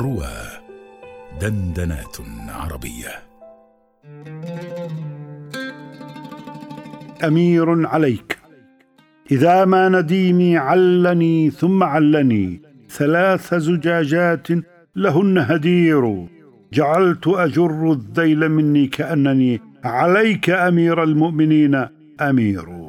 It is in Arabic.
روى دندنات عربية. أمير عليك. إذا ما نديمي علني ثم علني ثلاث زجاجات لهن هدير. جعلت أجر الذيل مني كأنني عليك أمير المؤمنين أمير.